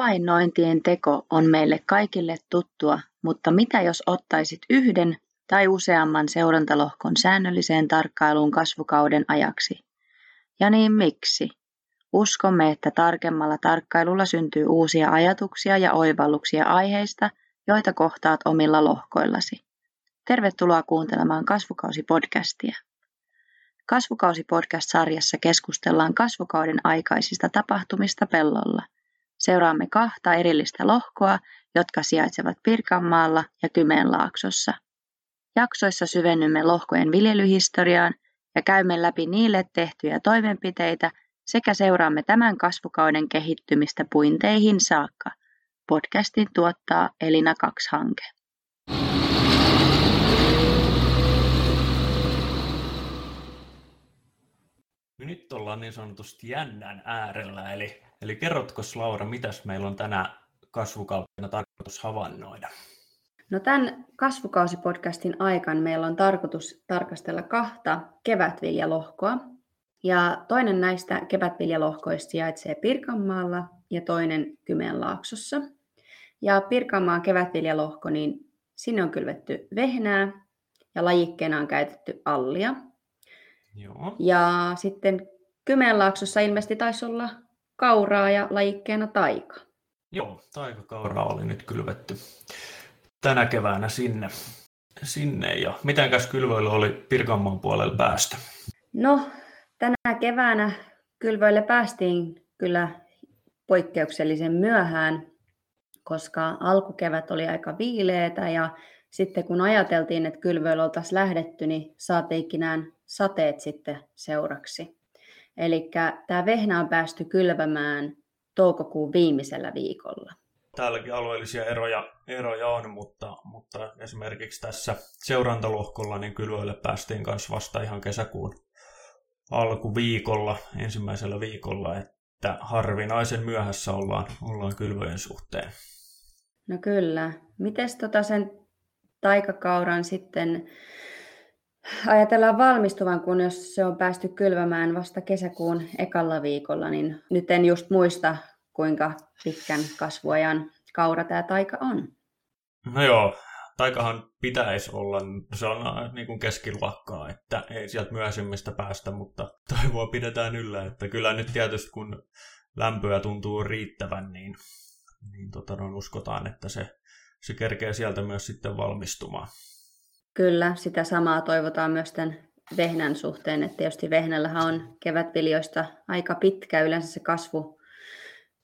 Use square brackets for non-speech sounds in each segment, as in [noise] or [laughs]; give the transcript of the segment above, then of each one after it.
Havainnointien teko on meille kaikille tuttua, mutta mitä jos ottaisit yhden tai useamman seurantalohkon säännölliseen tarkkailuun kasvukauden ajaksi? Ja niin miksi? Uskomme, että tarkemmalla tarkkailulla syntyy uusia ajatuksia ja oivalluksia aiheista, joita kohtaat omilla lohkoillasi. Tervetuloa kuuntelemaan Kasvukausi-podcastia. Kasvukausi-podcast-sarjassa keskustellaan kasvukauden aikaisista tapahtumista pellolla – Seuraamme kahta erillistä lohkoa, jotka sijaitsevat Pirkanmaalla ja Kymenlaaksossa. Jaksoissa syvennymme lohkojen viljelyhistoriaan ja käymme läpi niille tehtyjä toimenpiteitä sekä seuraamme tämän kasvukauden kehittymistä puinteihin saakka. Podcastin tuottaa Elina 2-hanke. Nyt ollaan niin sanotusti jännän äärellä, eli Eli kerrotko Laura, mitäs meillä on tänä kasvukautena tarkoitus havainnoida? No tämän kasvukausipodcastin aikana meillä on tarkoitus tarkastella kahta kevätviljalohkoa. Ja toinen näistä kevätviljalohkoista sijaitsee Pirkanmaalla ja toinen Kymenlaaksossa. Ja Pirkanmaan kevätviljalohko, niin sinne on kylvetty vehnää ja lajikkeena on käytetty allia. Joo. Ja sitten Kymenlaaksossa ilmeisesti taisi olla kauraa ja lajikkeena taika. Joo, taikakauraa oli nyt kylvetty tänä keväänä sinne. sinne. Ja mitenkäs kylvöily oli Pirkanmaan puolella päästä? No, tänä keväänä kylvöille päästiin kyllä poikkeuksellisen myöhään, koska alkukevät oli aika viileetä ja sitten kun ajateltiin, että kylvöillä oltaisiin lähdetty, niin saatiinkin nämä sateet sitten seuraksi. Eli tämä vehnä on päästy kylvämään toukokuun viimeisellä viikolla. Täälläkin alueellisia eroja, eroja on, mutta, mutta esimerkiksi tässä seurantalohkolla niin kylvöille päästiin kanssa vasta ihan kesäkuun alkuviikolla, ensimmäisellä viikolla, että harvinaisen myöhässä ollaan, ollaan kylvöjen suhteen. No kyllä. Miten tota sen taikakauran sitten ajatellaan valmistuvan, kun jos se on päästy kylvämään vasta kesäkuun ekalla viikolla, niin nyt en just muista, kuinka pitkän kasvuajan kaura tämä taika on. No joo, taikahan pitäisi olla, se on niin kuin keskiluokkaa, että ei sieltä myöhäisemmistä päästä, mutta toivoa pidetään yllä, että kyllä nyt tietysti kun lämpöä tuntuu riittävän, niin, niin tota, no, uskotaan, että se, se kerkee sieltä myös sitten valmistumaan. Kyllä, sitä samaa toivotaan myös tämän vehnän suhteen, että tietysti vehnällähän on kevätviljoista aika pitkä yleensä se kasvu,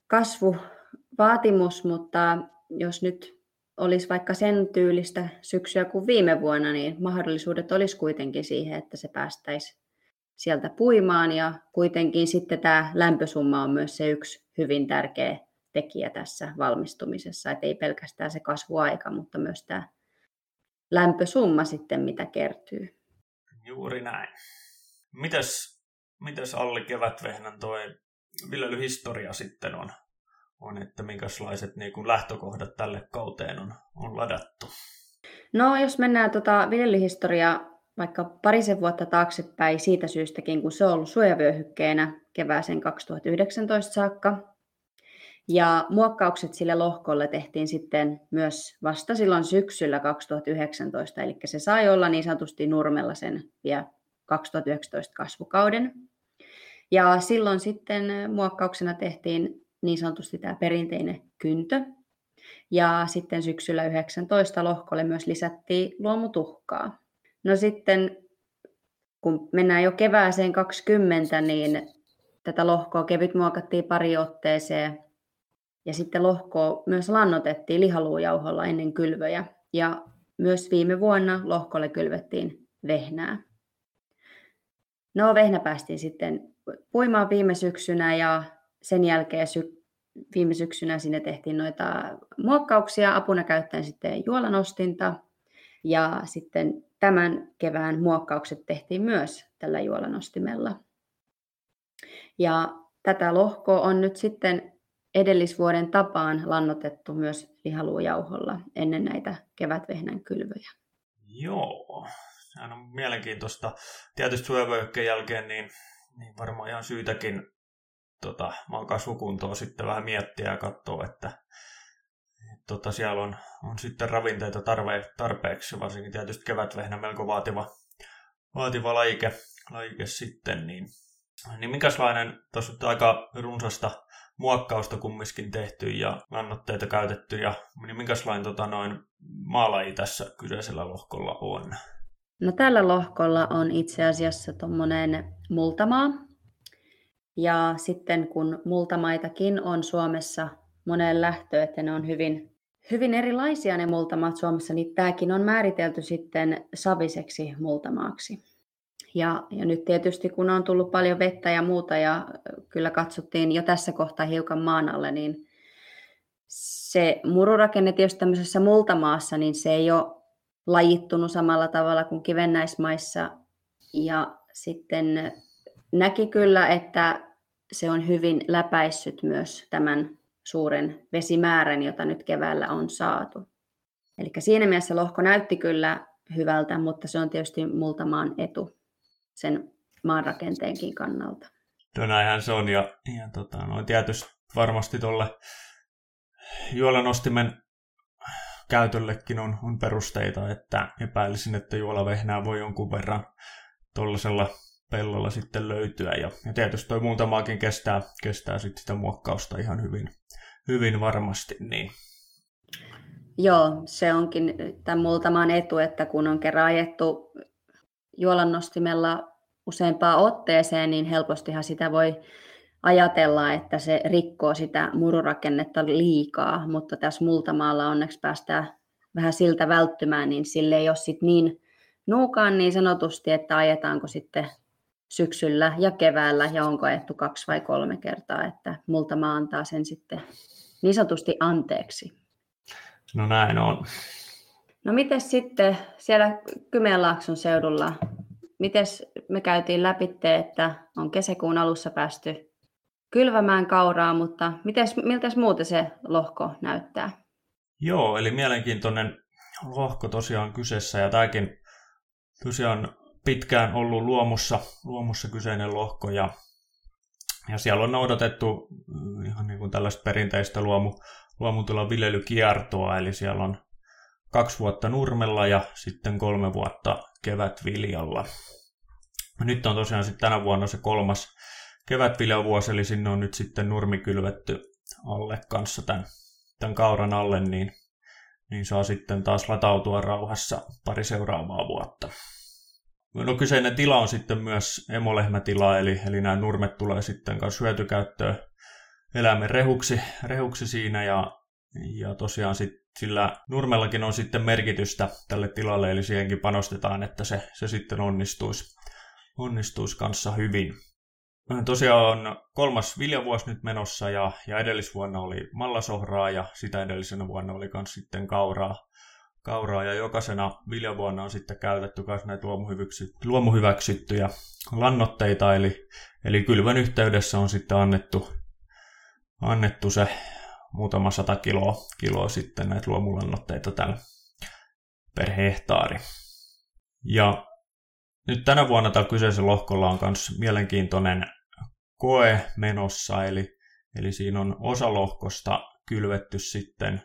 kasvuvaatimus, mutta jos nyt olisi vaikka sen tyylistä syksyä kuin viime vuonna, niin mahdollisuudet olisi kuitenkin siihen, että se päästäisi sieltä puimaan. Ja kuitenkin sitten tämä lämpösumma on myös se yksi hyvin tärkeä tekijä tässä valmistumisessa, että ei pelkästään se kasvuaika, mutta myös tämä lämpösumma sitten, mitä kertyy. Juuri näin. Mitäs, mitäs Alli Kevätvehnän toi viljelyhistoria sitten on, on että minkälaiset niin kuin lähtökohdat tälle kauteen on, on ladattu? No jos mennään tota viljelyhistoriaa vaikka parisen vuotta taaksepäin siitä syystäkin, kun se on ollut suojavyöhykkeenä kevääseen 2019 saakka, ja muokkaukset sille lohkolle tehtiin sitten myös vasta silloin syksyllä 2019, eli se sai olla niin sanotusti nurmella sen vielä 2019 kasvukauden. Ja silloin sitten muokkauksena tehtiin niin sanotusti tämä perinteinen kyntö. Ja sitten syksyllä 19 lohkolle myös lisättiin luomutuhkaa. No sitten kun mennään jo kevääseen 20, niin tätä lohkoa kevyt muokattiin pari otteeseen ja sitten lohkoa myös lannotettiin lihaluujauholla ennen kylvöjä. Ja myös viime vuonna lohkolle kylvettiin vehnää. No vehnä päästiin sitten puimaan viime syksynä ja sen jälkeen sy- viime syksynä sinne tehtiin noita muokkauksia apuna käyttäen sitten juolanostinta. Ja sitten tämän kevään muokkaukset tehtiin myös tällä juolanostimella. Ja tätä lohkoa on nyt sitten edellisvuoden tapaan lannotettu myös lihaluujauholla ennen näitä kevätvehnän kylvöjä. Joo, sehän on mielenkiintoista. Tietysti suojavyöhykkeen jälkeen niin, niin varmaan ihan syytäkin tota, maan kasvukuntoa sitten vähän miettiä ja katsoa, että tota, siellä on, on sitten ravinteita tarve, tarpeeksi, varsinkin tietysti kevätvehnä melko vaativa, vaativa lajike, lajike sitten, niin, niin minkälainen, tuossa aika runsasta muokkausta kumminkin tehty ja lannoitteita käytetty, ja niin minkälainen tota, noin maalaji tässä kyseisellä lohkolla on? No tällä lohkolla on itse asiassa tuommoinen multamaa. Ja sitten kun multamaitakin on Suomessa moneen lähtö, että ne on hyvin, hyvin erilaisia ne multamaat Suomessa, niin tämäkin on määritelty sitten saviseksi multamaaksi. Ja, ja nyt tietysti kun on tullut paljon vettä ja muuta ja kyllä katsottiin jo tässä kohtaa hiukan maan alle, niin se mururakenne tietysti tämmöisessä multamaassa, niin se ei ole lajittunut samalla tavalla kuin kivennäismaissa. Ja sitten näki kyllä, että se on hyvin läpäissyt myös tämän suuren vesimäärän, jota nyt keväällä on saatu. Eli siinä mielessä lohko näytti kyllä hyvältä, mutta se on tietysti multamaan etu sen maanrakenteenkin kannalta. No näinhän se on, ja, ja tota, no, tietysti varmasti tuolle juolanostimen käytöllekin on, on perusteita, että epäilisin, että juolavehnää voi jonkun verran tuollaisella pellolla sitten löytyä. Ja, ja tietysti toi muutamaakin kestää, kestää sitten sitä muokkausta ihan hyvin, hyvin varmasti. Niin. Joo, se onkin tämän muutaman etu, että kun on kerran ajettu juolannostimella useampaan otteeseen, niin helpostihan sitä voi ajatella, että se rikkoo sitä mururakennetta liikaa, mutta tässä multamaalla onneksi päästään vähän siltä välttymään, niin sille ei ole sit niin nuukaan niin sanotusti, että ajetaanko sitten syksyllä ja keväällä ja onko ajettu kaksi vai kolme kertaa, että multama antaa sen sitten niin sanotusti anteeksi. No näin on. No miten sitten siellä Kymenlaakson seudulla, miten me käytiin läpi, että on kesäkuun alussa päästy kylvämään kauraa, mutta mites, miltä muuten se lohko näyttää? Joo, eli mielenkiintoinen lohko tosiaan kyseessä ja tämäkin tosiaan pitkään ollut luomussa, luomussa kyseinen lohko ja, ja siellä on noudatettu ihan niin kuin tällaista perinteistä luomu, luomutilan viljelykiertoa, eli siellä on kaksi vuotta nurmella ja sitten kolme vuotta kevätviljalla. Nyt on tosiaan sitten tänä vuonna se kolmas kevätviljavuosi, eli sinne on nyt sitten nurmi kylvetty alle kanssa tämän, tämän kauran alle, niin, niin saa sitten taas latautua rauhassa pari seuraavaa vuotta. No kyseinen tila on sitten myös emolehmätila, eli, eli nämä nurmet tulee sitten kanssa hyötykäyttöön eläimen rehuksi, rehuksi siinä, ja, ja tosiaan sit, sillä nurmellakin on sitten merkitystä tälle tilalle, eli siihenkin panostetaan, että se, se sitten onnistuisi, onnistuisi kanssa hyvin. Tosiaan on kolmas viljavuosi nyt menossa ja, ja edellisvuonna oli mallasohraa ja sitä edellisenä vuonna oli myös sitten kauraa, kauraa ja jokaisena viljavuonna on sitten käytetty myös näitä luomuhyväksyttyjä lannoitteita, eli, eli kylvön yhteydessä on sitten annettu, annettu se muutama sata kiloa, kiloa sitten näitä luomulannoitteita tällä per hehtaari. Ja nyt tänä vuonna tällä kyseisellä lohkolla on myös mielenkiintoinen koe menossa, eli, eli siinä on osa lohkosta kylvetty sitten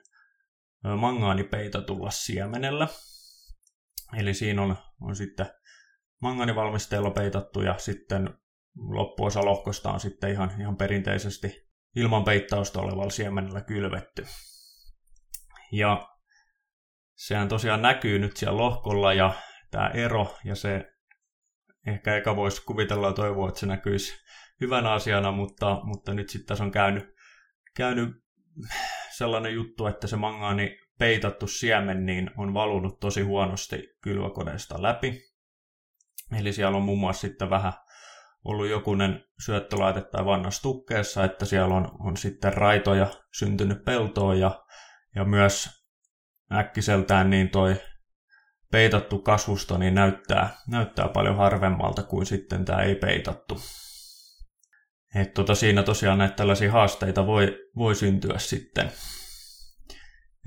mangaanipeitatulla siemenellä. Eli siinä on, on sitten mangaanivalmisteella peitattu ja sitten loppuosa lohkosta on sitten ihan, ihan perinteisesti ilman peittausta olevalla siemenellä kylvetty. Ja sehän tosiaan näkyy nyt siellä lohkolla ja tämä ero ja se ehkä eka voisi kuvitella ja toivoa, että se näkyisi hyvänä asiana, mutta, mutta nyt sitten tässä on käynyt, käynyt sellainen juttu, että se mangaani peitattu siemen niin on valunut tosi huonosti kylväkoneesta läpi. Eli siellä on muun muassa sitten vähän ollut jokunen syöttölaite tai vannas tukkeessa, että siellä on, on sitten raitoja syntynyt peltoon ja, ja myös äkkiseltään niin toi peitattu kasvusto niin näyttää, näyttää paljon harvemmalta kuin sitten tämä ei peitattu. Et tota, siinä tosiaan näitä tällaisia haasteita voi, voi syntyä sitten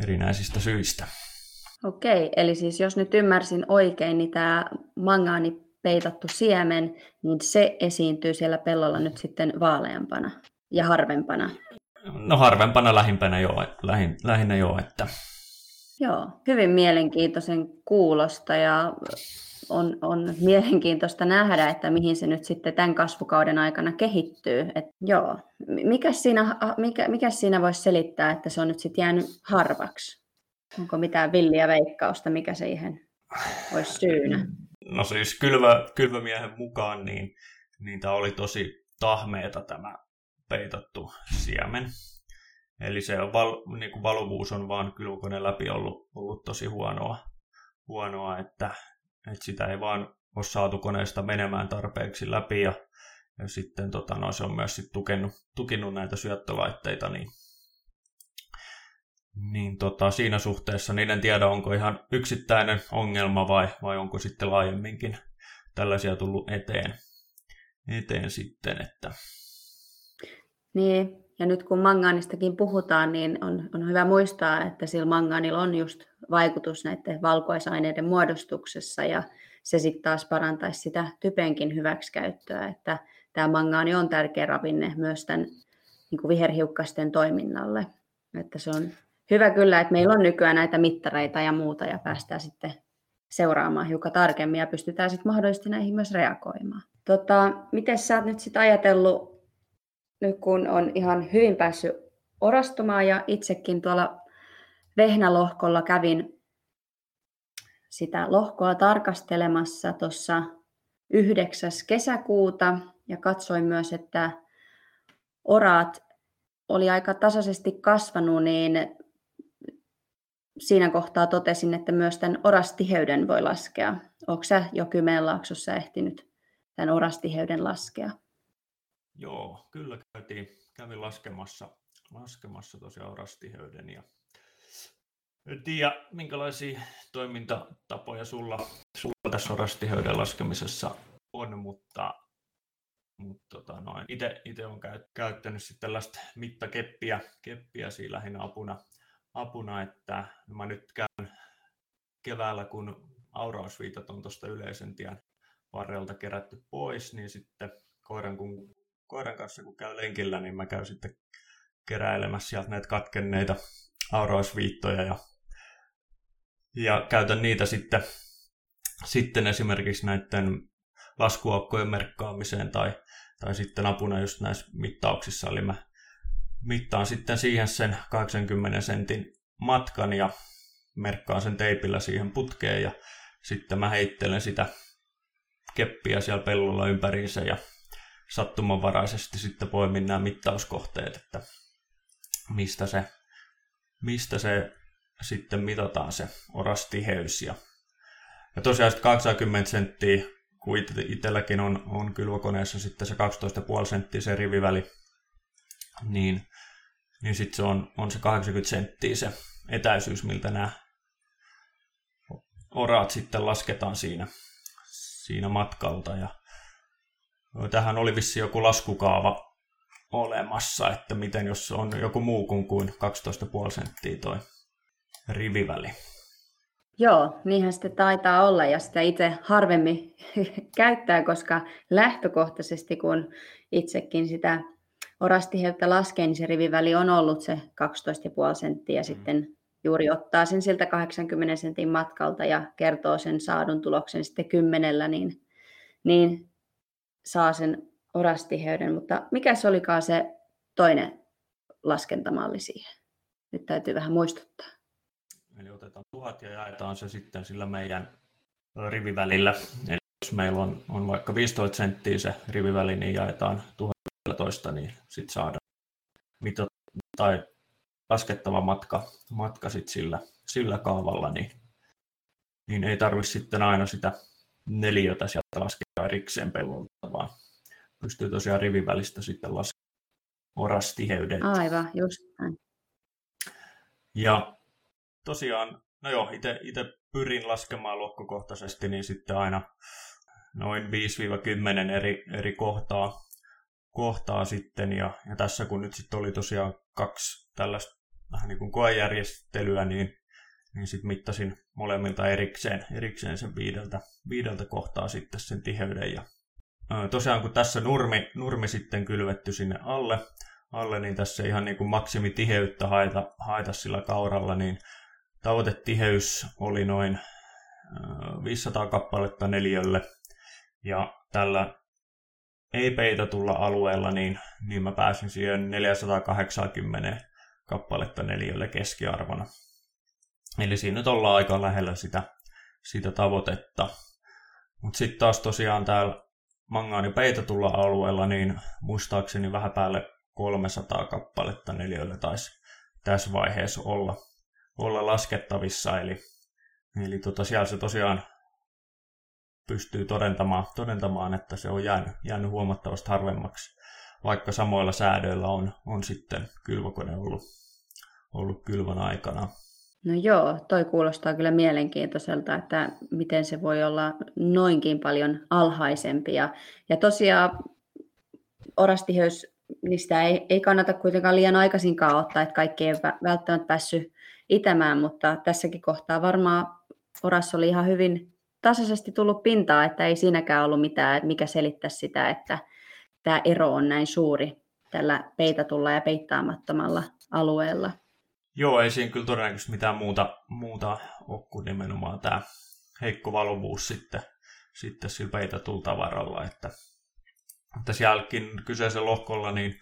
erinäisistä syistä. Okei, eli siis jos nyt ymmärsin oikein, niin tämä mangaani peitattu siemen, niin se esiintyy siellä pellolla nyt sitten vaaleampana. ja harvempana? No harvempana lähimpänä joo, lähin, lähinnä joo, että... Joo, hyvin mielenkiintoisen kuulosta ja on, on mielenkiintoista nähdä, että mihin se nyt sitten tämän kasvukauden aikana kehittyy. Et joo, mikä siinä, mikä, mikä siinä voisi selittää, että se on nyt sitten jäänyt harvaksi? Onko mitään villiä veikkausta, mikä siihen olisi syynä? No siis kylvä, kylvämiehen mukaan, niin, niin tämä oli tosi tahmeeta tämä peitattu siemen. Eli se val, niin kuin valuvuus on vaan kylvökoneen läpi ollut, ollut tosi huonoa, huonoa että, että sitä ei vaan ole saatu koneesta menemään tarpeeksi läpi ja, ja sitten tota, no, se on myös sit tukenut, tukinut näitä syöttölaitteita, niin, niin tota, siinä suhteessa niin en tiedä, onko ihan yksittäinen ongelma vai, vai onko sitten laajemminkin tällaisia tullut eteen, eteen sitten, että niin, ja nyt kun mangaanistakin puhutaan, niin on, on hyvä muistaa, että sillä mangaanilla on just vaikutus näiden valkuaisaineiden muodostuksessa ja se sitten taas parantaisi sitä typenkin hyväksikäyttöä, että tämä mangaani on tärkeä ravinne myös tämän niin viherhiukkasten toiminnalle. Että se on hyvä kyllä, että meillä on nykyään näitä mittareita ja muuta ja päästään sitten seuraamaan hiukan tarkemmin ja pystytään sitten mahdollisesti näihin myös reagoimaan. Tota, miten sä oot nyt sitten ajatellut nyt kun on ihan hyvin päässyt orastumaan ja itsekin tuolla Vehnälohkolla kävin sitä lohkoa tarkastelemassa tuossa 9. kesäkuuta ja katsoin myös, että oraat oli aika tasaisesti kasvanut, niin siinä kohtaa totesin, että myös tämän orastiheyden voi laskea. Onko sä jo Kymenlaaksossa ehtinyt tämän orastiheyden laskea? Joo, kyllä käytiin, kävin laskemassa, laskemassa tosiaan orastiheyden ja en tiedä, minkälaisia toimintatapoja sulla, sulla tässä orastiheyden laskemisessa on, mutta, mutta tota noin, itse olen käyttänyt sitten tällaista mittakeppiä keppiä siinä lähinnä apuna, apuna, että mä nyt käyn keväällä, kun aurausviitat on tuosta yleisen tien varrelta kerätty pois, niin sitten koiran kun koiran kanssa kun käy lenkillä, niin mä käyn sitten keräilemässä sieltä näitä katkenneita aurausviittoja ja, ja käytän niitä sitten, sitten esimerkiksi näiden laskuaukkojen merkkaamiseen tai, tai sitten apuna just näissä mittauksissa. Eli mä mittaan sitten siihen sen 80 sentin matkan ja merkkaan sen teipillä siihen putkeen ja sitten mä heittelen sitä keppiä siellä pellolla ympäriinsä ja sattumanvaraisesti sitten poimin nämä mittauskohteet, että mistä se, mistä se sitten mitataan se orastiheys. Ja, ja tosiaan 80 senttiä, kun itselläkin on, on kylvökoneessa sitten se 12,5 senttiä se riviväli, niin, niin sitten se on, on se 80 senttiä se etäisyys, miltä nämä oraat sitten lasketaan siinä, siinä matkalta. Ja Tähän oli vissi joku laskukaava olemassa, että miten jos on joku muu kuin, kuin 12,5 senttiä toi riviväli. Joo, niinhän sitten taitaa olla ja sitä itse harvemmin [laughs] käyttää, koska lähtökohtaisesti kun itsekin sitä orastiheyttä laskee, niin se riviväli on ollut se 12,5 senttiä mm. sitten juuri ottaa sen siltä 80 sentin matkalta ja kertoo sen saadun tuloksen sitten kymmenellä, niin, niin saa sen orastiheyden, mutta mikä se olikaan se toinen laskentamalli siihen? Nyt täytyy vähän muistuttaa. Eli otetaan tuhat ja jaetaan se sitten sillä meidän rivivälillä. Eli jos meillä on, on vaikka 15 senttiä se riviväli, niin jaetaan 1011, niin sitten saadaan mitä, tai laskettava matka, matka sit sillä, sillä kaavalla, niin, niin ei tarvitse sitten aina sitä neliötä sieltä laskea erikseen pellolta, vaan pystyy tosiaan rivin välistä sitten laskemaan orastiheyden. Aivan, just näin. Ja tosiaan, no joo, itse pyrin laskemaan lohkokohtaisesti, niin sitten aina noin 5-10 eri, eri kohtaa, kohtaa sitten. Ja, ja tässä kun nyt sitten oli tosiaan kaksi tällaista vähän niin kuin koejärjestelyä, niin niin sitten mittasin molemmilta erikseen, erikseen sen viideltä, viideltä kohtaa sitten sen tiheyden. Ja, ää, tosiaan kun tässä nurmi, nurmi sitten kylvetty sinne alle, alle, niin tässä ihan niin kuin maksimitiheyttä haeta, haeta sillä kauralla, niin tavoitetiheys oli noin 500 kappaletta neliölle. Ja tällä ei peitatulla alueella, niin, niin mä pääsin siihen 480 kappaletta neliölle keskiarvona. Eli siinä nyt ollaan aika lähellä sitä, sitä tavoitetta. Mutta sitten taas tosiaan täällä mangaani peitatulla alueella, niin muistaakseni vähän päälle 300 kappaletta neliölle taisi tässä vaiheessa olla, olla laskettavissa. Eli, eli tota, siellä se tosiaan pystyy todentamaan, todentamaan, että se on jäänyt, jäänyt huomattavasti harvemmaksi, vaikka samoilla säädöillä on, on sitten kylvokone ollut, ollut kylvän aikana. No joo, toi kuulostaa kyllä mielenkiintoiselta, että miten se voi olla noinkin paljon alhaisempi. Ja, ja tosiaan orastiheys, sitä ei, ei kannata kuitenkaan liian aikaisinkaan ottaa, että kaikki ei välttämättä päässyt itämään, mutta tässäkin kohtaa varmaan oras oli ihan hyvin tasaisesti tullut pintaa, että ei siinäkään ollut mitään, mikä selittäisi sitä, että tämä ero on näin suuri tällä peitatulla ja peittaamattomalla alueella. Joo, ei siinä kyllä todennäköisesti mitään muuta, muuta ole kuin nimenomaan tämä heikko valuvuus sitten, sitten sillä peitatulla tavaralla, että, että sielläkin kyseisen lohkolla niin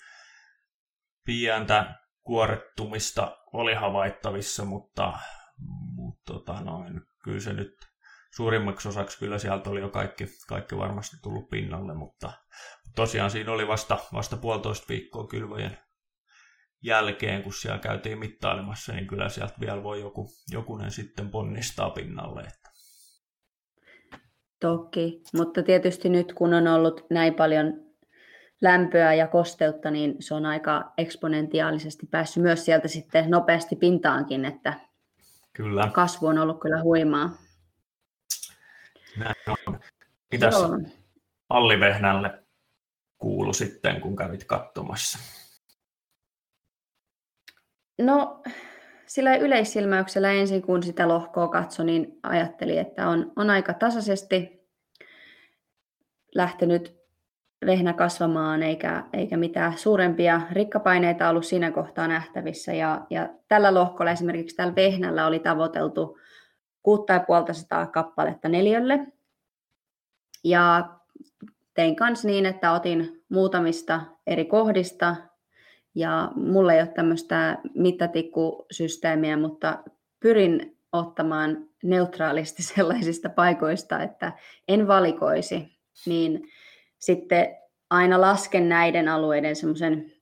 pientä kuorettumista oli havaittavissa, mutta, mutta tota noin, kyllä se nyt suurimmaksi osaksi kyllä sieltä oli jo kaikki, kaikki varmasti tullut pinnalle, mutta tosiaan siinä oli vasta, vasta puolitoista viikkoa kylvojen jälkeen, kun siellä käytiin mittailemassa, niin kyllä sieltä vielä voi joku, jokunen sitten ponnistaa pinnalle. Että. Toki, mutta tietysti nyt kun on ollut näin paljon lämpöä ja kosteutta, niin se on aika eksponentiaalisesti päässyt myös sieltä sitten nopeasti pintaankin, että kyllä. kasvu on ollut kyllä huimaa. Näin on. Mitäs Joo. Alli Vehnälle kuulu sitten, kun kävit katsomassa? No, sillä yleissilmäyksellä ensin, kun sitä lohkoa katsoi, niin ajattelin, että on, on aika tasaisesti lähtenyt vehnä kasvamaan, eikä, eikä mitään suurempia rikkapaineita ollut siinä kohtaa nähtävissä. Ja, ja tällä lohkolla, esimerkiksi tällä vehnällä, oli tavoiteltu 6500 kappaletta neljälle. Ja tein kanssa niin, että otin muutamista eri kohdista ja mulla ei ole tämmöistä mittatikkusysteemiä, mutta pyrin ottamaan neutraalisti [laughs] sellaisista paikoista, että en valikoisi, niin sitten aina lasken näiden alueiden semmoisen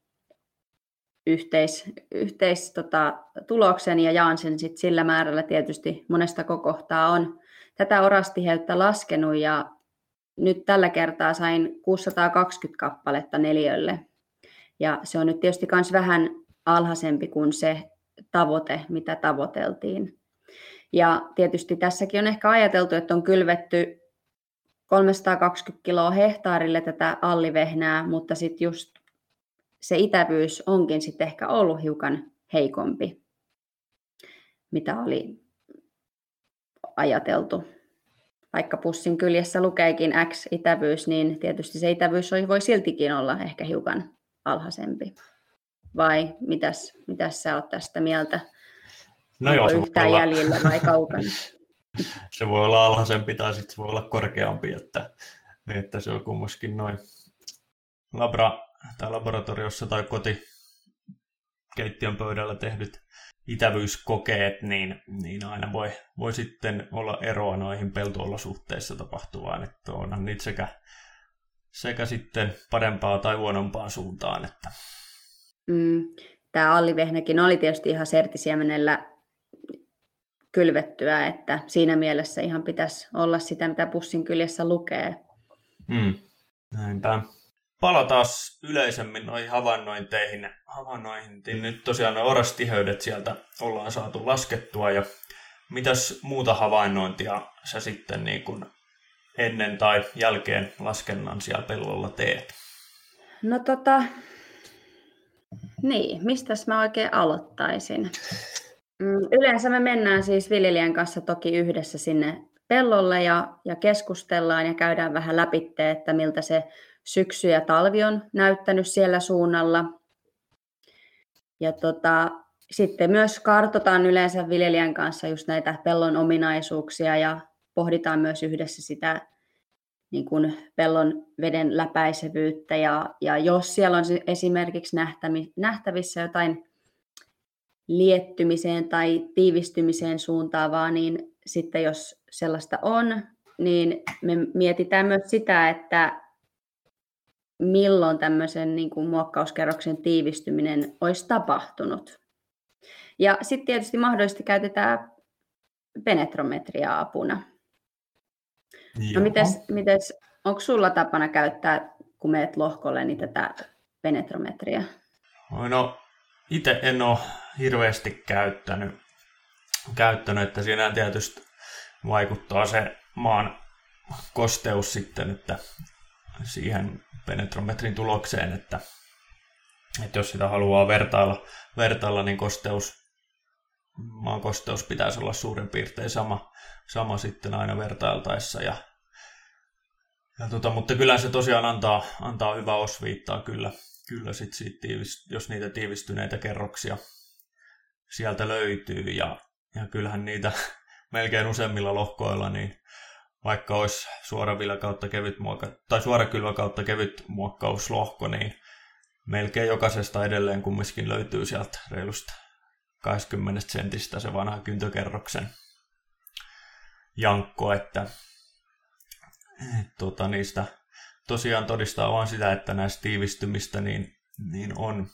yhteis, yhteis tota, tuloksen ja jaan sen sit sillä määrällä tietysti monesta kohtaa on tätä orastiheyttä laskenut ja nyt tällä kertaa sain 620 kappaletta neliölle ja se on nyt tietysti myös vähän alhaisempi kuin se tavoite, mitä tavoiteltiin. Ja tietysti tässäkin on ehkä ajateltu, että on kylvetty 320 kiloa hehtaarille tätä allivehnää, mutta sitten just se itävyys onkin sitten ehkä ollut hiukan heikompi, mitä oli ajateltu. Vaikka pussin kyljessä lukeekin X itävyys, niin tietysti se itävyys voi siltikin olla ehkä hiukan alhaisempi? Vai mitäs, mitäs sä oot tästä mieltä? No joo, yhtään olla... jäljellä vai kaukana? [laughs] se voi olla alhaisempi tai sitten se voi olla korkeampi, että, että se on kumminkin noin labra, tai laboratoriossa tai koti keittiön pöydällä tehdyt itävyyskokeet, niin, niin aina voi, voi sitten olla eroa noihin peltoolosuhteissa tapahtuvaan, että onhan niitä sekä sekä sitten parempaa tai huonompaa suuntaan. Että. Mm, tämä allivehnäkin oli tietysti ihan sertisiemenellä kylvettyä, että siinä mielessä ihan pitäisi olla sitä, mitä pussin kyljessä lukee. Mm, näinpä. Palataan yleisemmin noihin havainnointeihin. havainnointiin. Nyt tosiaan ne orastiheydet sieltä ollaan saatu laskettua ja mitäs muuta havainnointia sä sitten niin kun ennen tai jälkeen laskennan siellä pellolla teet? No tota, niin, mistä mä oikein aloittaisin? Mm, yleensä me mennään siis viljelijän kanssa toki yhdessä sinne pellolle ja, ja keskustellaan ja käydään vähän läpi, että miltä se syksy ja talvi on näyttänyt siellä suunnalla. Ja tota, sitten myös kartotaan yleensä viljelijän kanssa just näitä pellon ominaisuuksia ja pohditaan myös yhdessä sitä niin kuin pellon veden läpäisevyyttä ja, ja jos siellä on esimerkiksi nähtävissä jotain liettymiseen tai tiivistymiseen suuntaavaa, niin sitten jos sellaista on, niin me mietitään myös sitä, että milloin tämmöisen niin kuin muokkauskerroksen tiivistyminen olisi tapahtunut. Ja sitten tietysti mahdollisesti käytetään penetrometria apuna. No mites, mites, onko sulla tapana käyttää, kun meet lohkolle, niin tätä penetrometria? No, itse en ole hirveästi käyttänyt, käyttänyt, että siinä tietysti vaikuttaa se maan kosteus sitten, että siihen penetrometrin tulokseen, että, että jos sitä haluaa vertailla, vertailla niin kosteus, maan kosteus pitäisi olla suurin piirtein sama, sama sitten aina vertailtaessa. Ja, ja tota, mutta kyllä se tosiaan antaa, antaa hyvää osviittaa kyllä, kyllä sit siitä tiivis, jos niitä tiivistyneitä kerroksia sieltä löytyy. Ja, ja kyllähän niitä [laughs] melkein useimmilla lohkoilla, niin vaikka olisi suoravilla kautta kevyt muokka, tai suorakylvä kautta kevyt muokkauslohko, niin melkein jokaisesta edelleen kumminkin löytyy sieltä reilusta 20 sentistä se vanha kyntökerroksen jankko, että tota, niistä tosiaan todistaa vain sitä, että näistä tiivistymistä niin, niin on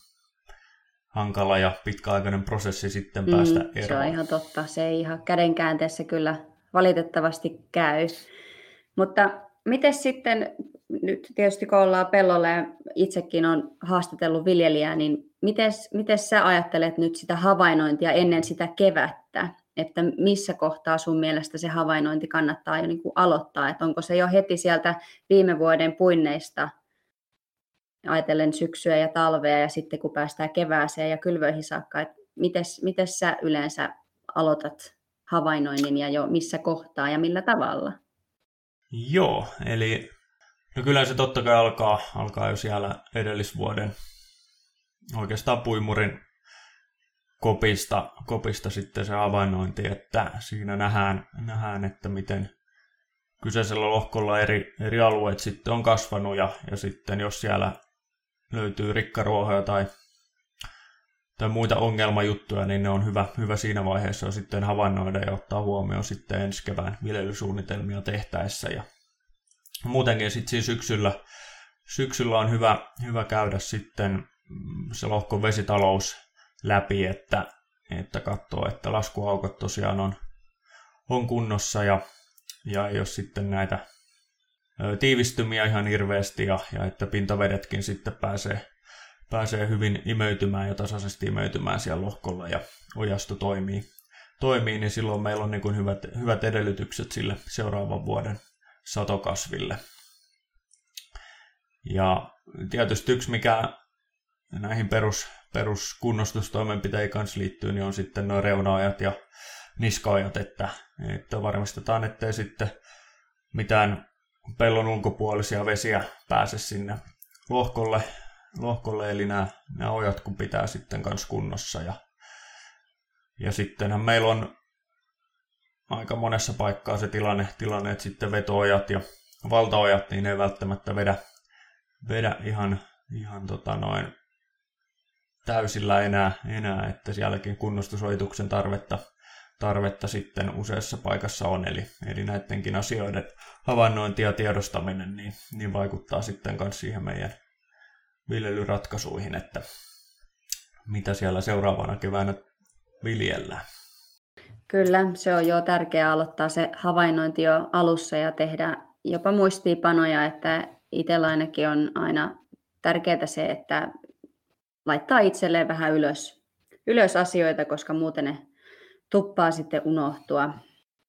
hankala ja pitkäaikainen prosessi sitten mm, päästä eroon. Se on ihan totta. Se ei ihan kädenkäänteessä kyllä valitettavasti käy. Mutta miten sitten, nyt tietysti kun ollaan pellolla ja itsekin on haastatellut viljelijää, niin miten sä ajattelet nyt sitä havainnointia ennen sitä kevättä? Että missä kohtaa sun mielestä se havainnointi kannattaa jo niin kuin aloittaa? Että onko se jo heti sieltä viime vuoden puinneista ajatellen syksyä ja talvea ja sitten kun päästään kevääseen ja kylvöihin saakka, että miten sä yleensä aloitat havainnoinnin ja jo missä kohtaa ja millä tavalla? Joo, eli no kyllä se totta kai alkaa, alkaa jo siellä edellisvuoden oikeastaan puimurin kopista, kopista sitten se havainnointi, että siinä nähdään, nähdään että miten kyseisellä lohkolla eri, eri alueet sitten on kasvanut ja, ja sitten jos siellä löytyy rikkaruohoja tai tai muita ongelmajuttuja, niin ne on hyvä, hyvä siinä vaiheessa sitten havainnoida ja ottaa huomioon sitten ensi kevään viljelysuunnitelmia tehtäessä. Ja muutenkin sitten siinä syksyllä, syksyllä on hyvä, hyvä käydä sitten mm, se lohkon vesitalous läpi, että, että katsoo, että laskuaukot tosiaan on, on kunnossa ja, ja jos sitten näitä tiivistymiä ihan hirveästi ja, ja että pintavedetkin sitten pääsee pääsee hyvin imeytymään ja tasaisesti imeytymään siellä lohkolla ja ojasto toimii, toimii niin silloin meillä on niin kuin hyvät, hyvät edellytykset sille seuraavan vuoden satokasville. Ja tietysti yksi, mikä näihin perus, peruskunnostustoimenpiteisiin kanssa liittyy, niin on sitten nuo reunaajat ja niskaajat, että, että varmistetaan, ettei sitten mitään pellon ulkopuolisia vesiä pääse sinne lohkolle lohkolle, eli nämä, nämä ojat kun pitää sitten kanssa kunnossa. Ja, ja sittenhän meillä on aika monessa paikkaa se tilanne, tilanne että sitten vetoojat ja valtaojat, niin ne ei välttämättä vedä, vedä ihan, ihan tota noin täysillä enää, enää, että sielläkin kunnostusoituksen tarvetta, tarvetta sitten useassa paikassa on. Eli, eli näidenkin asioiden havainnointi ja tiedostaminen niin, niin vaikuttaa sitten myös siihen meidän viljelyratkaisuihin, että mitä siellä seuraavana keväänä viljellään. Kyllä, se on jo tärkeää aloittaa se havainnointi jo alussa ja tehdä jopa muistiinpanoja, että itsellä ainakin on aina tärkeää se, että laittaa itselleen vähän ylös, ylös asioita, koska muuten ne tuppaa sitten unohtua.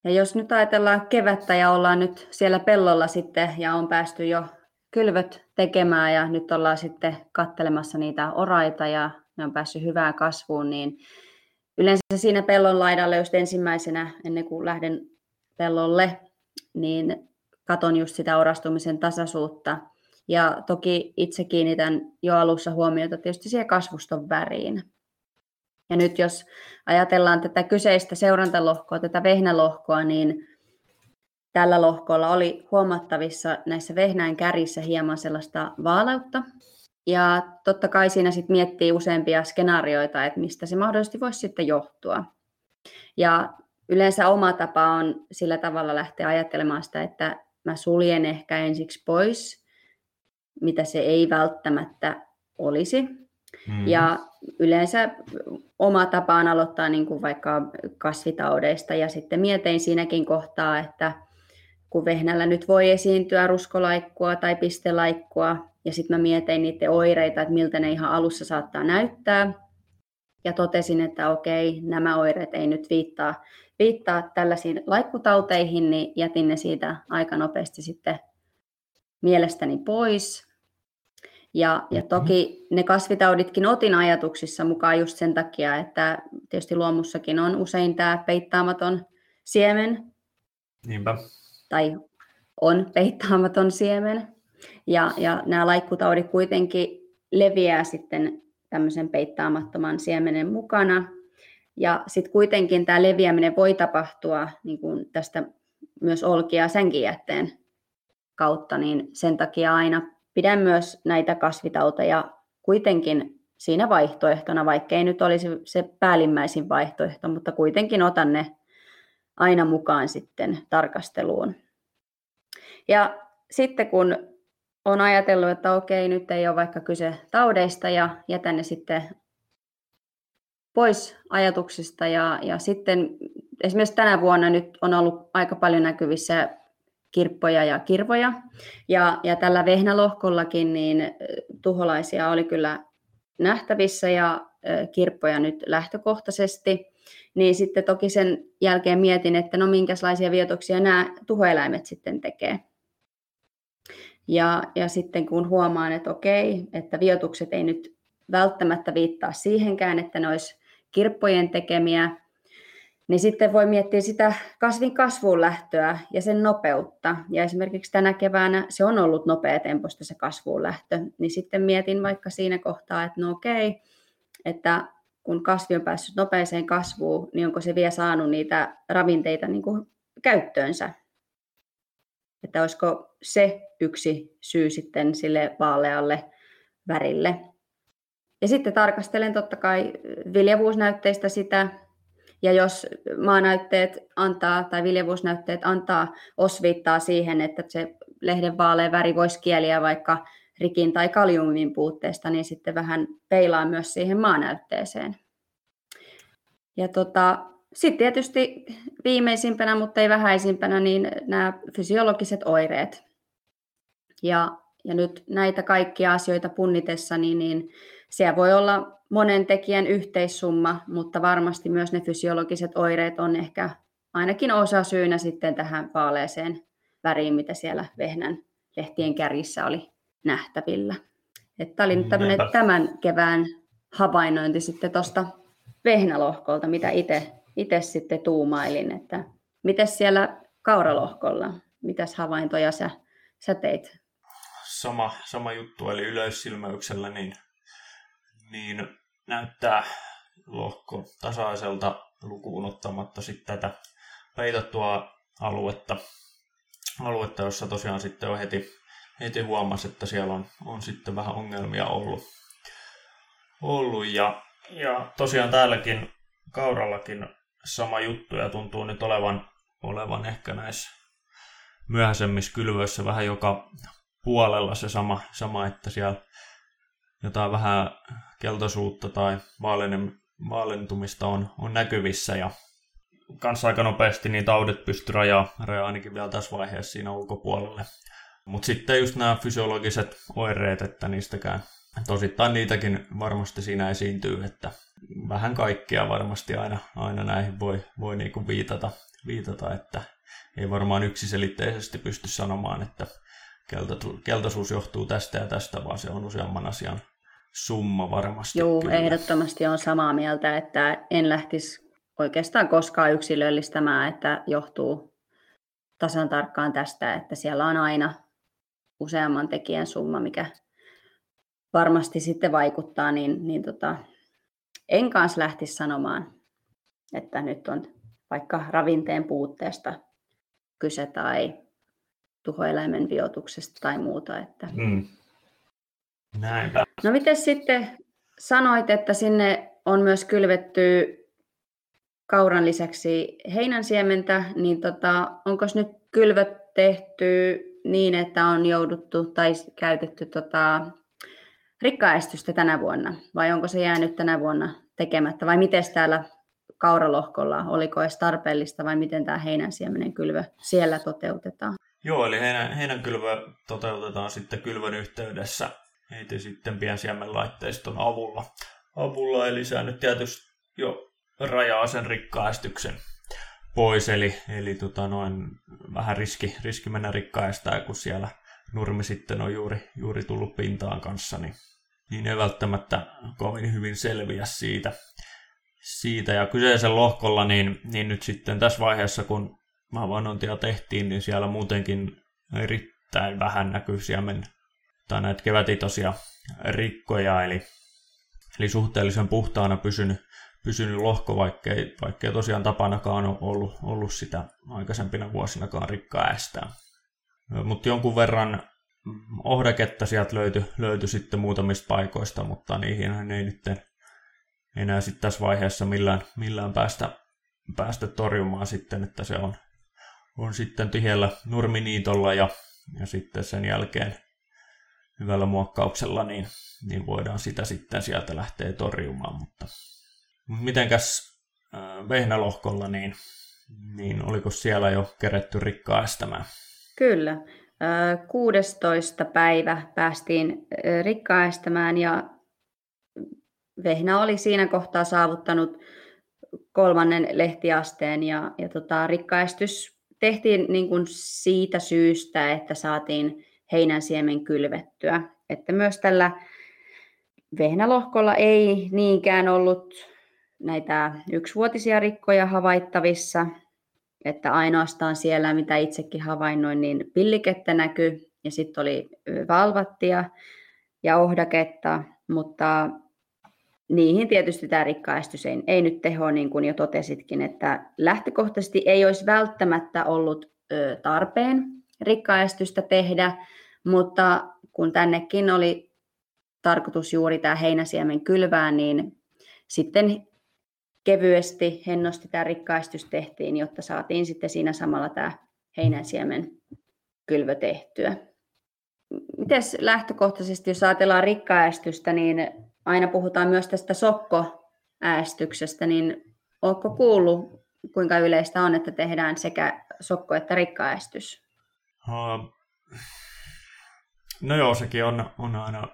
Ja jos nyt ajatellaan kevättä ja ollaan nyt siellä pellolla sitten ja on päästy jo kylvöt tekemään ja nyt ollaan sitten kattelemassa niitä oraita ja ne on päässyt hyvään kasvuun, niin yleensä siinä pellon laidalla just ensimmäisenä ennen kuin lähden pellolle, niin katon just sitä orastumisen tasaisuutta. Ja toki itse kiinnitän jo alussa huomiota tietysti siihen kasvuston väriin. Ja nyt jos ajatellaan tätä kyseistä seurantalohkoa, tätä vehnälohkoa, niin tällä lohkolla oli huomattavissa näissä vehnään kärissä hieman sellaista vaaleutta. Ja totta kai siinä sitten miettii useampia skenaarioita, että mistä se mahdollisesti voisi sitten johtua. Ja yleensä oma tapa on sillä tavalla lähteä ajattelemaan sitä, että mä suljen ehkä ensiksi pois, mitä se ei välttämättä olisi. Mm. Ja yleensä oma tapa on aloittaa niin kuin vaikka kasvitaudeista ja sitten mietin siinäkin kohtaa, että kun vehnällä nyt voi esiintyä ruskolaikkua tai pistelaikkua, ja sitten mä mietin niiden oireita, että miltä ne ihan alussa saattaa näyttää, ja totesin, että okei, nämä oireet ei nyt viittaa, viittaa tällaisiin laikkutauteihin, niin jätin ne siitä aika nopeasti sitten mielestäni pois. Ja, ja toki ne kasvitauditkin otin ajatuksissa mukaan just sen takia, että tietysti luomussakin on usein tämä peittaamaton siemen. Niinpä. Tai on peittaamaton siemen. Ja, ja nämä laikkutaudit kuitenkin leviää sitten tämmöisen peittaamattoman siemenen mukana. Ja sitten kuitenkin tämä leviäminen voi tapahtua niin kuin tästä myös olkia ja jätteen kautta, niin sen takia aina pidän myös näitä kasvitauteja kuitenkin siinä vaihtoehtona, vaikka ei nyt olisi se päällimmäisin vaihtoehto, mutta kuitenkin otan ne aina mukaan sitten tarkasteluun. Ja sitten kun on ajatellut, että okei, nyt ei ole vaikka kyse taudeista ja jätän ne sitten pois ajatuksista ja, ja sitten esimerkiksi tänä vuonna nyt on ollut aika paljon näkyvissä kirppoja ja kirvoja. Ja, ja tällä vehnälohkollakin niin tuholaisia oli kyllä nähtävissä ja kirppoja nyt lähtökohtaisesti. Niin sitten toki sen jälkeen mietin, että no minkälaisia vietoksia nämä tuhoeläimet sitten tekee. Ja, ja sitten kun huomaan, että okei, että viotukset ei nyt välttämättä viittaa siihenkään, että ne olisi kirppojen tekemiä, niin sitten voi miettiä sitä kasvin kasvuun lähtöä ja sen nopeutta. Ja esimerkiksi tänä keväänä se on ollut nopea temposta se kasvuun lähtö. Niin sitten mietin vaikka siinä kohtaa, että no okei, että kun kasvi on päässyt nopeeseen kasvuun, niin onko se vielä saanut niitä ravinteita niin kuin käyttöönsä. Että olisiko se yksi syy sitten sille vaalealle värille. Ja sitten tarkastelen totta kai viljavuusnäytteistä sitä, ja jos maanäytteet antaa tai viljavuusnäytteet antaa osviittaa siihen, että se lehden vaalea väri voisi kieliä vaikka rikin tai kaliumin puutteesta, niin sitten vähän peilaa myös siihen maanäytteeseen. Ja tota, sitten tietysti viimeisimpänä, mutta ei vähäisimpänä, niin nämä fysiologiset oireet. Ja, ja nyt näitä kaikkia asioita punnitessa, niin, niin siellä voi olla monen tekijän yhteissumma, mutta varmasti myös ne fysiologiset oireet on ehkä ainakin osa syynä sitten tähän vaaleeseen väriin, mitä siellä vehnän lehtien kärjissä oli nähtävillä. Tämä oli nyt tämän kevään havainnointi sitten tuosta vehnälohkolta, mitä itse sitten tuumailin, että miten siellä kauralohkolla, mitäs havaintoja sä, sä teit? Sama, sama juttu, eli yleissilmäyksellä niin niin näyttää lohko tasaiselta lukuun ottamatta sitten tätä peitattua aluetta, aluetta, jossa tosiaan sitten on heti, heti huomasi, että siellä on, on sitten vähän ongelmia ollut. ollut ja, ja tosiaan täälläkin kaurallakin sama juttu ja tuntuu nyt olevan, olevan ehkä näissä myöhäisemmissä kylvöissä vähän joka puolella se sama, sama että siellä jotain vähän keltaisuutta tai vaalentumista on, on näkyvissä ja kanssa aika nopeasti niin taudit pysty rajaa, rajaa ainakin vielä tässä vaiheessa siinä ulkopuolelle. Mutta sitten just nämä fysiologiset oireet, että niistäkään tosittain niitäkin varmasti siinä esiintyy, että vähän kaikkia varmasti aina, aina näihin voi, voi niinku viitata, viitata, että ei varmaan yksiselitteisesti pysty sanomaan, että keltaisuus johtuu tästä ja tästä, vaan se on useamman asian summa varmasti. Joo, kyllä. ehdottomasti on samaa mieltä, että en lähtisi oikeastaan koskaan yksilöllistämään, että johtuu tasan tarkkaan tästä, että siellä on aina useamman tekijän summa, mikä varmasti sitten vaikuttaa, niin, niin tota, en kanssa lähtisi sanomaan, että nyt on vaikka ravinteen puutteesta kyse tai tuhoeläimen viotuksesta tai muuta. Että... Mm. Näinpä. No miten sitten sanoit, että sinne on myös kylvetty kauran lisäksi heinänsiementä, niin tota, onko nyt kylvöt tehty niin, että on jouduttu tai käytetty tota, rikkaestystä tänä vuonna, vai onko se jäänyt tänä vuonna tekemättä, vai miten täällä kauralohkolla, oliko edes tarpeellista, vai miten tämä heinänsiemenen kylvö siellä toteutetaan? Joo, eli heinän, heinänkylvö toteutetaan sitten kylvön yhteydessä, heitä sitten piensiemen laitteiston avulla. avulla. Eli se nyt tietysti jo rajaa sen rikkaestyksen pois, eli, eli tota noin, vähän riski, riski mennä rikkaestaan, kun siellä nurmi sitten on juuri, juuri tullut pintaan kanssa, niin, niin ei välttämättä kovin hyvin selviä siitä. siitä. Ja kyseisen lohkolla, niin, niin nyt sitten tässä vaiheessa, kun havainnointia tehtiin, niin siellä muutenkin erittäin vähän näkyy siemen tai näitä kevätitosia rikkoja, eli, eli suhteellisen puhtaana pysynyt, pysynyt lohko, vaikkei, vaikkei tosiaan tapanakaan ole ollut, ollut sitä aikaisempina vuosinakaan rikkaa ästää. Mutta jonkun verran ohdaketta sieltä löytyi, löytyi sitten muutamista paikoista, mutta niihin ei nyt enää sitten tässä vaiheessa millään, millään päästä, päästä torjumaan sitten, että se on, on sitten tyhjällä nurminiitolla ja, ja sitten sen jälkeen hyvällä muokkauksella niin, niin voidaan sitä sitten sieltä lähteä torjumaan, mutta Mitenkäs vehnälohkolla, niin, niin oliko siellä jo keretty rikkaastamaan? Kyllä. 16. Äh, päivä päästiin rikkaastamaan ja vehnä oli siinä kohtaa saavuttanut kolmannen lehtiasteen ja, ja tota, rikkaistys tehtiin niin kuin siitä syystä, että saatiin heinänsiemen kylvettyä. Että myös tällä vehnälohkolla ei niinkään ollut näitä yksivuotisia rikkoja havaittavissa, että ainoastaan siellä, mitä itsekin havainnoin, niin pillikettä näkyy ja sitten oli valvattia ja ohdaketta, mutta niihin tietysti tämä rikkaistys ei, ei nyt teho, niin kuin jo totesitkin, että lähtökohtaisesti ei olisi välttämättä ollut ö, tarpeen rikkaistusta tehdä, mutta kun tännekin oli tarkoitus juuri tämä heinäsiemen kylvää, niin sitten kevyesti hennosti tämä rikkaistus tehtiin, jotta saatiin sitten siinä samalla tämä heinänsiemen kylvö tehtyä. Miten lähtökohtaisesti, jos ajatellaan rikkaäistystä, niin aina puhutaan myös tästä sokkoäästyksestä, niin onko kuullut, kuinka yleistä on, että tehdään sekä sokko- että rikkaäistys? No joo, sekin on, on aina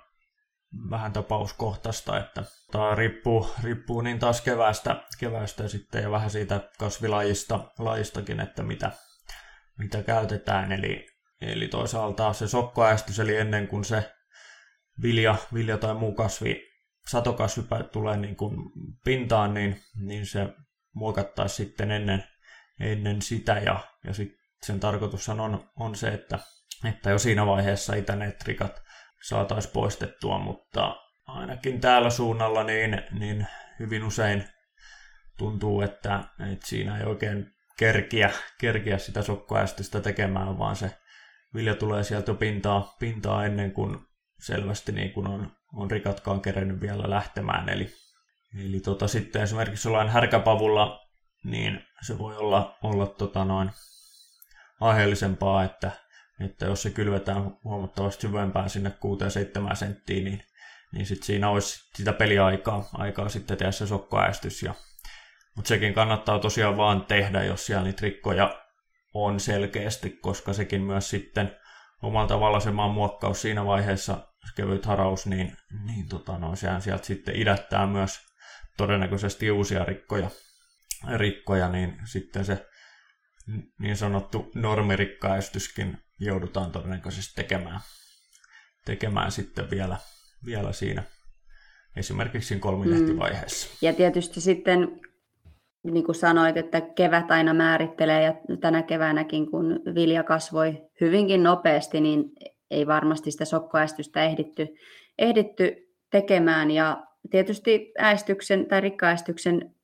vähän tapauskohtaista, että tämä riippuu, riippuu niin taas keväästä, keväästä sitten ja vähän siitä kasvilajista lajistakin, että mitä, mitä käytetään. Eli, eli toisaalta se sokkoäästys, eli ennen kuin se vilja, vilja tai muu kasvi, satokasvi tulee niin kuin pintaan, niin, niin se muokattaisiin sitten ennen, ennen sitä. Ja, ja sit sen tarkoitus on, on se, että, että jo siinä vaiheessa itäneet rikat saataisiin poistettua, mutta ainakin täällä suunnalla niin, niin hyvin usein tuntuu, että, että siinä ei oikein kerkiä, kerkiä sitä sokkoäästystä tekemään, vaan se vilja tulee sieltä pintaa, pintaa ennen kuin selvästi niin kuin on, on rikatkaan kerennyt vielä lähtemään. Eli, eli tota, sitten esimerkiksi jollain härkäpavulla, niin se voi olla, olla tota noin aiheellisempaa, että että jos se kylvetään huomattavasti syvempään sinne 6-7 senttiin, niin, niin sit siinä olisi sitä peliaikaa aikaa sitten tehdä se sokkoäästys. Ja, mutta sekin kannattaa tosiaan vaan tehdä, jos siellä niitä rikkoja on selkeästi, koska sekin myös sitten omalla tavalla se muokkaus siinä vaiheessa, kevyt haraus, niin, niin tota, no, sehän sieltä sitten idättää myös todennäköisesti uusia rikkoja, rikkoja niin sitten se niin sanottu normirikkaistyskin joudutaan todennäköisesti tekemään, tekemään sitten vielä, vielä siinä esimerkiksi kolmilehtivaiheessa. Mm. Ja tietysti sitten, niin kuin sanoit, että kevät aina määrittelee ja tänä keväänäkin, kun vilja kasvoi hyvinkin nopeasti, niin ei varmasti sitä sokkoäistystä ehditty, ehditty tekemään ja tietysti äästyksen tai rikkaästyksen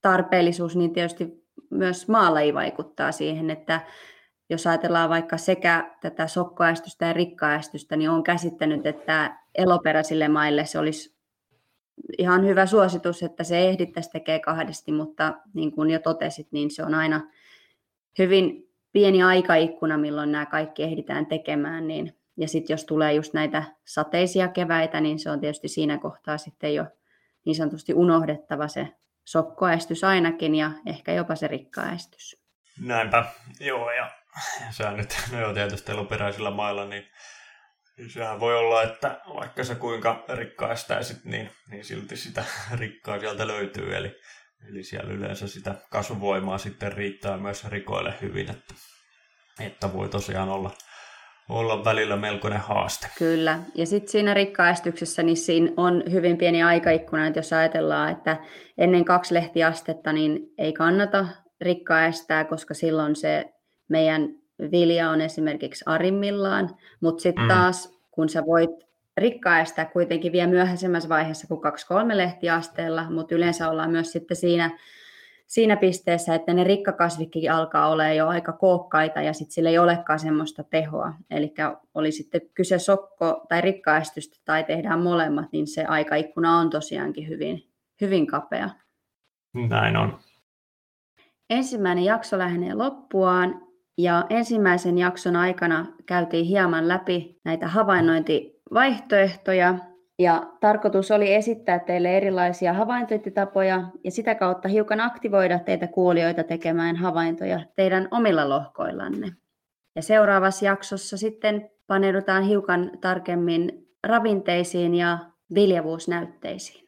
tarpeellisuus, niin tietysti myös maalaji vaikuttaa siihen, että jos ajatellaan vaikka sekä tätä sokkoäästystä ja rikkaäästystä, niin olen käsittänyt, että eloperäisille maille se olisi ihan hyvä suositus, että se ehdittäisi tekee kahdesti, mutta niin kuin jo totesit, niin se on aina hyvin pieni aikaikkuna, milloin nämä kaikki ehditään tekemään, niin ja sitten jos tulee just näitä sateisia keväitä, niin se on tietysti siinä kohtaa sitten jo niin sanotusti unohdettava se sokkoäestys ainakin ja ehkä jopa se rikkaäestys. Näinpä, joo ja [laughs] sehän nyt, [laughs] tietysti eloperäisillä mailla, niin sehän voi olla, että vaikka sä kuinka rikkaästäisit, niin, niin silti sitä [laughs] rikkaa sieltä löytyy, eli, eli siellä yleensä sitä kasvuvoimaa sitten riittää myös rikoille hyvin, että, että voi tosiaan olla, olla välillä melkoinen haaste. Kyllä, ja sitten siinä rikkaästyksessä niin siinä on hyvin pieni aikaikkuna, että jos ajatellaan, että ennen kaksi lehtiastetta niin ei kannata rikkaästää, koska silloin se meidän vilja on esimerkiksi arimmillaan, mutta sitten mm. taas kun sä voit rikkaästää kuitenkin vielä myöhäisemmässä vaiheessa kuin kaksi-kolme lehtiasteella, mutta yleensä ollaan myös sitten siinä siinä pisteessä, että ne rikkakasvikki alkaa olla jo aika kookkaita ja sitten sillä ei olekaan semmoista tehoa. Eli oli sitten kyse sokko- tai rikkaestystä tai tehdään molemmat, niin se aikaikkuna on tosiaankin hyvin, hyvin kapea. Näin on. Ensimmäinen jakso lähenee loppuaan ja ensimmäisen jakson aikana käytiin hieman läpi näitä havainnointivaihtoehtoja ja tarkoitus oli esittää teille erilaisia havaintointitapoja ja sitä kautta hiukan aktivoida teitä kuulijoita tekemään havaintoja teidän omilla lohkoillanne. Ja seuraavassa jaksossa sitten paneudutaan hiukan tarkemmin ravinteisiin ja viljavuusnäytteisiin.